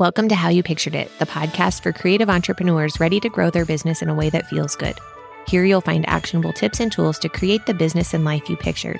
Welcome to How You Pictured It, the podcast for creative entrepreneurs ready to grow their business in a way that feels good. Here you'll find actionable tips and tools to create the business and life you pictured.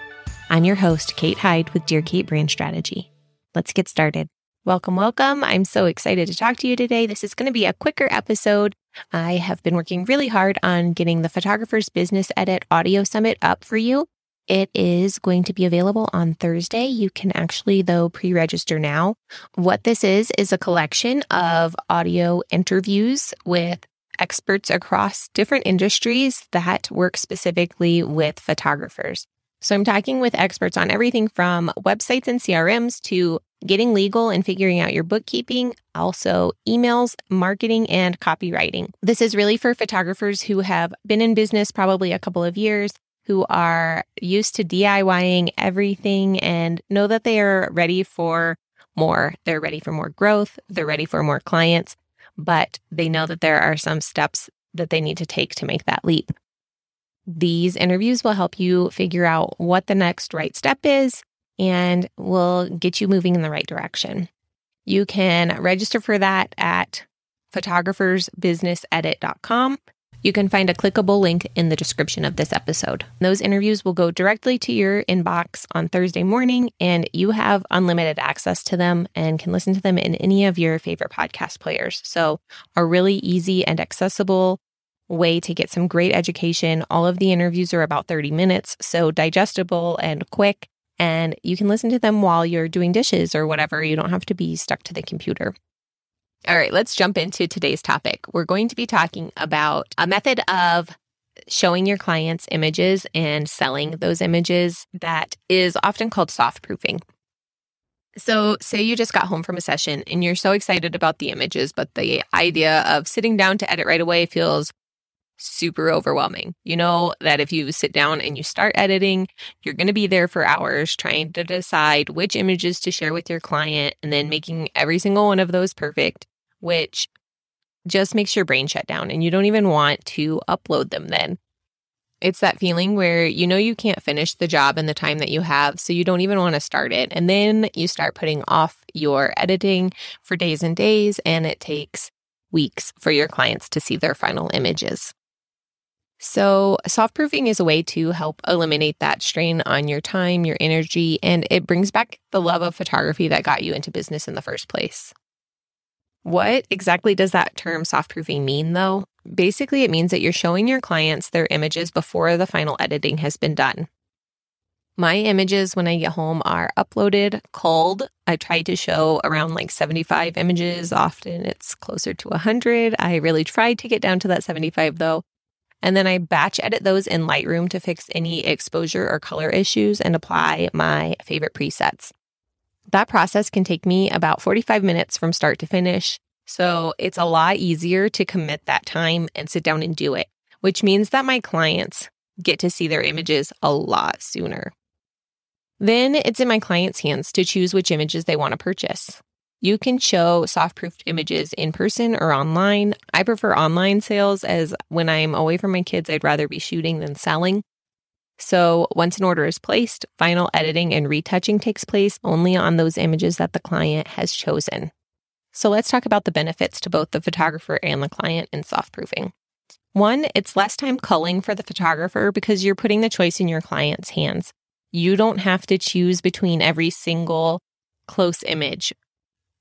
I'm your host, Kate Hyde with Dear Kate Brand Strategy. Let's get started. Welcome, welcome. I'm so excited to talk to you today. This is going to be a quicker episode. I have been working really hard on getting the Photographer's Business Edit Audio Summit up for you. It is going to be available on Thursday. You can actually, though, pre register now. What this is, is a collection of audio interviews with experts across different industries that work specifically with photographers. So I'm talking with experts on everything from websites and CRMs to getting legal and figuring out your bookkeeping, also emails, marketing, and copywriting. This is really for photographers who have been in business probably a couple of years who are used to DIYing everything and know that they are ready for more. They're ready for more growth, they're ready for more clients, but they know that there are some steps that they need to take to make that leap. These interviews will help you figure out what the next right step is and will get you moving in the right direction. You can register for that at photographersbusinessedit.com you can find a clickable link in the description of this episode. Those interviews will go directly to your inbox on Thursday morning, and you have unlimited access to them and can listen to them in any of your favorite podcast players. So, a really easy and accessible way to get some great education. All of the interviews are about 30 minutes, so digestible and quick. And you can listen to them while you're doing dishes or whatever. You don't have to be stuck to the computer. All right, let's jump into today's topic. We're going to be talking about a method of showing your clients images and selling those images that is often called soft proofing. So, say you just got home from a session and you're so excited about the images, but the idea of sitting down to edit right away feels super overwhelming. You know that if you sit down and you start editing, you're going to be there for hours trying to decide which images to share with your client and then making every single one of those perfect which just makes your brain shut down and you don't even want to upload them then. It's that feeling where you know you can't finish the job in the time that you have, so you don't even want to start it. And then you start putting off your editing for days and days, and it takes weeks for your clients to see their final images. So, soft proofing is a way to help eliminate that strain on your time, your energy, and it brings back the love of photography that got you into business in the first place. What exactly does that term soft proofing mean, though? Basically, it means that you're showing your clients their images before the final editing has been done. My images when I get home are uploaded, culled. I try to show around like 75 images. Often it's closer to 100. I really try to get down to that 75 though. And then I batch edit those in Lightroom to fix any exposure or color issues and apply my favorite presets. That process can take me about 45 minutes from start to finish. So it's a lot easier to commit that time and sit down and do it, which means that my clients get to see their images a lot sooner. Then it's in my clients' hands to choose which images they want to purchase. You can show soft proofed images in person or online. I prefer online sales as when I'm away from my kids, I'd rather be shooting than selling. So once an order is placed, final editing and retouching takes place only on those images that the client has chosen. So let's talk about the benefits to both the photographer and the client in soft proofing. One, it's less time culling for the photographer because you're putting the choice in your client's hands. You don't have to choose between every single close image.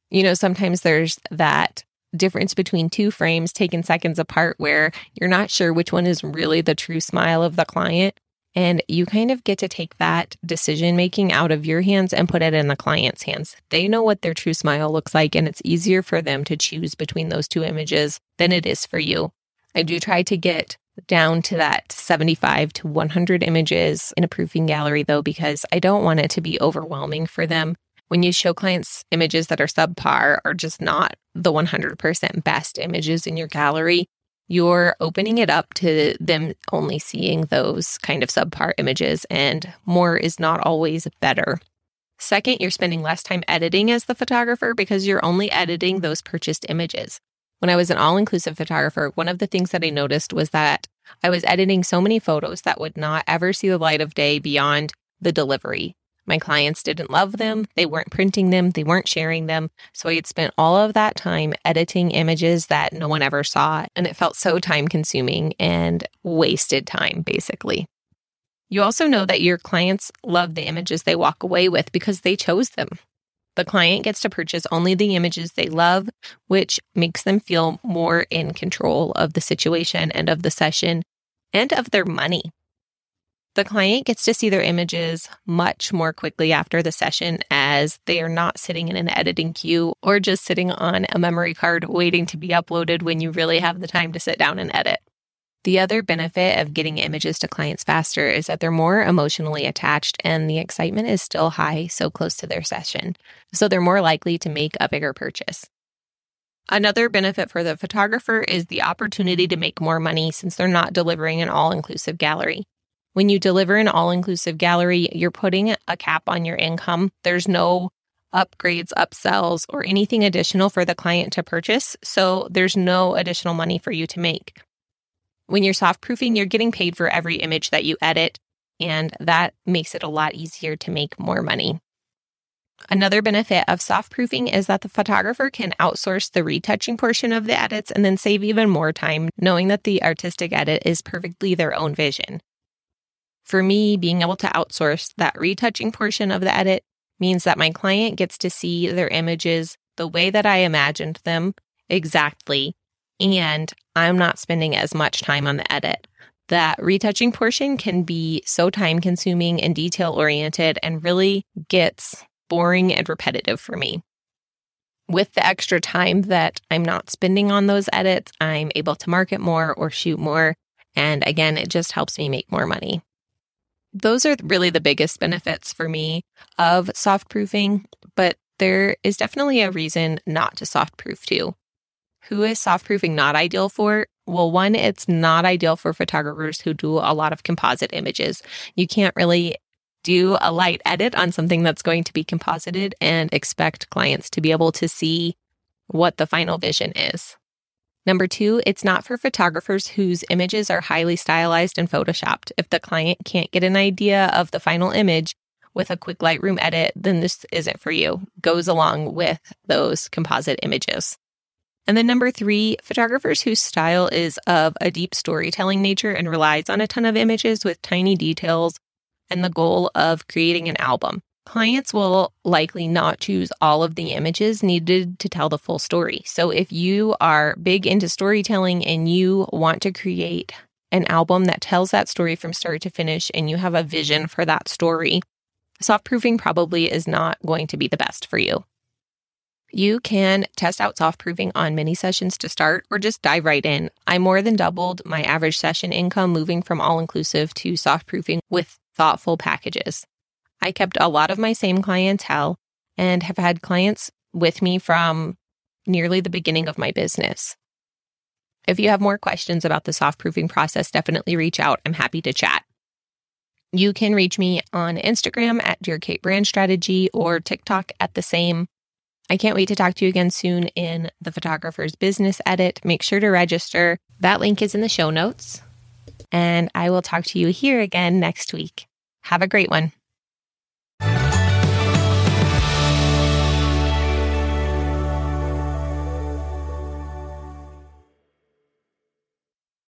You know, sometimes there's that difference between two frames taken seconds apart where you're not sure which one is really the true smile of the client. And you kind of get to take that decision making out of your hands and put it in the client's hands. They know what their true smile looks like, and it's easier for them to choose between those two images than it is for you. I do try to get down to that 75 to 100 images in a proofing gallery, though, because I don't want it to be overwhelming for them. When you show clients images that are subpar or just not the 100% best images in your gallery, you're opening it up to them only seeing those kind of subpar images, and more is not always better. Second, you're spending less time editing as the photographer because you're only editing those purchased images. When I was an all inclusive photographer, one of the things that I noticed was that I was editing so many photos that would not ever see the light of day beyond the delivery. My clients didn't love them. They weren't printing them. They weren't sharing them. So I had spent all of that time editing images that no one ever saw. And it felt so time consuming and wasted time, basically. You also know that your clients love the images they walk away with because they chose them. The client gets to purchase only the images they love, which makes them feel more in control of the situation and of the session and of their money. The client gets to see their images much more quickly after the session as they are not sitting in an editing queue or just sitting on a memory card waiting to be uploaded when you really have the time to sit down and edit. The other benefit of getting images to clients faster is that they're more emotionally attached and the excitement is still high so close to their session. So they're more likely to make a bigger purchase. Another benefit for the photographer is the opportunity to make more money since they're not delivering an all inclusive gallery. When you deliver an all inclusive gallery, you're putting a cap on your income. There's no upgrades, upsells, or anything additional for the client to purchase. So there's no additional money for you to make. When you're soft proofing, you're getting paid for every image that you edit, and that makes it a lot easier to make more money. Another benefit of soft proofing is that the photographer can outsource the retouching portion of the edits and then save even more time, knowing that the artistic edit is perfectly their own vision. For me, being able to outsource that retouching portion of the edit means that my client gets to see their images the way that I imagined them exactly, and I'm not spending as much time on the edit. That retouching portion can be so time consuming and detail oriented and really gets boring and repetitive for me. With the extra time that I'm not spending on those edits, I'm able to market more or shoot more. And again, it just helps me make more money. Those are really the biggest benefits for me of soft proofing, but there is definitely a reason not to soft proof too. Who is soft proofing not ideal for? Well, one, it's not ideal for photographers who do a lot of composite images. You can't really do a light edit on something that's going to be composited and expect clients to be able to see what the final vision is. Number two, it's not for photographers whose images are highly stylized and photoshopped. If the client can't get an idea of the final image with a quick Lightroom edit, then this isn't for you. Goes along with those composite images. And then number three, photographers whose style is of a deep storytelling nature and relies on a ton of images with tiny details and the goal of creating an album. Clients will likely not choose all of the images needed to tell the full story. So, if you are big into storytelling and you want to create an album that tells that story from start to finish and you have a vision for that story, soft proofing probably is not going to be the best for you. You can test out soft proofing on mini sessions to start or just dive right in. I more than doubled my average session income moving from all inclusive to soft proofing with thoughtful packages. I kept a lot of my same clientele and have had clients with me from nearly the beginning of my business. If you have more questions about the soft proofing process, definitely reach out. I'm happy to chat. You can reach me on Instagram at Dear Kate Brand Strategy or TikTok at the same I can't wait to talk to you again soon in the Photographer's Business Edit. Make sure to register. That link is in the show notes. And I will talk to you here again next week. Have a great one.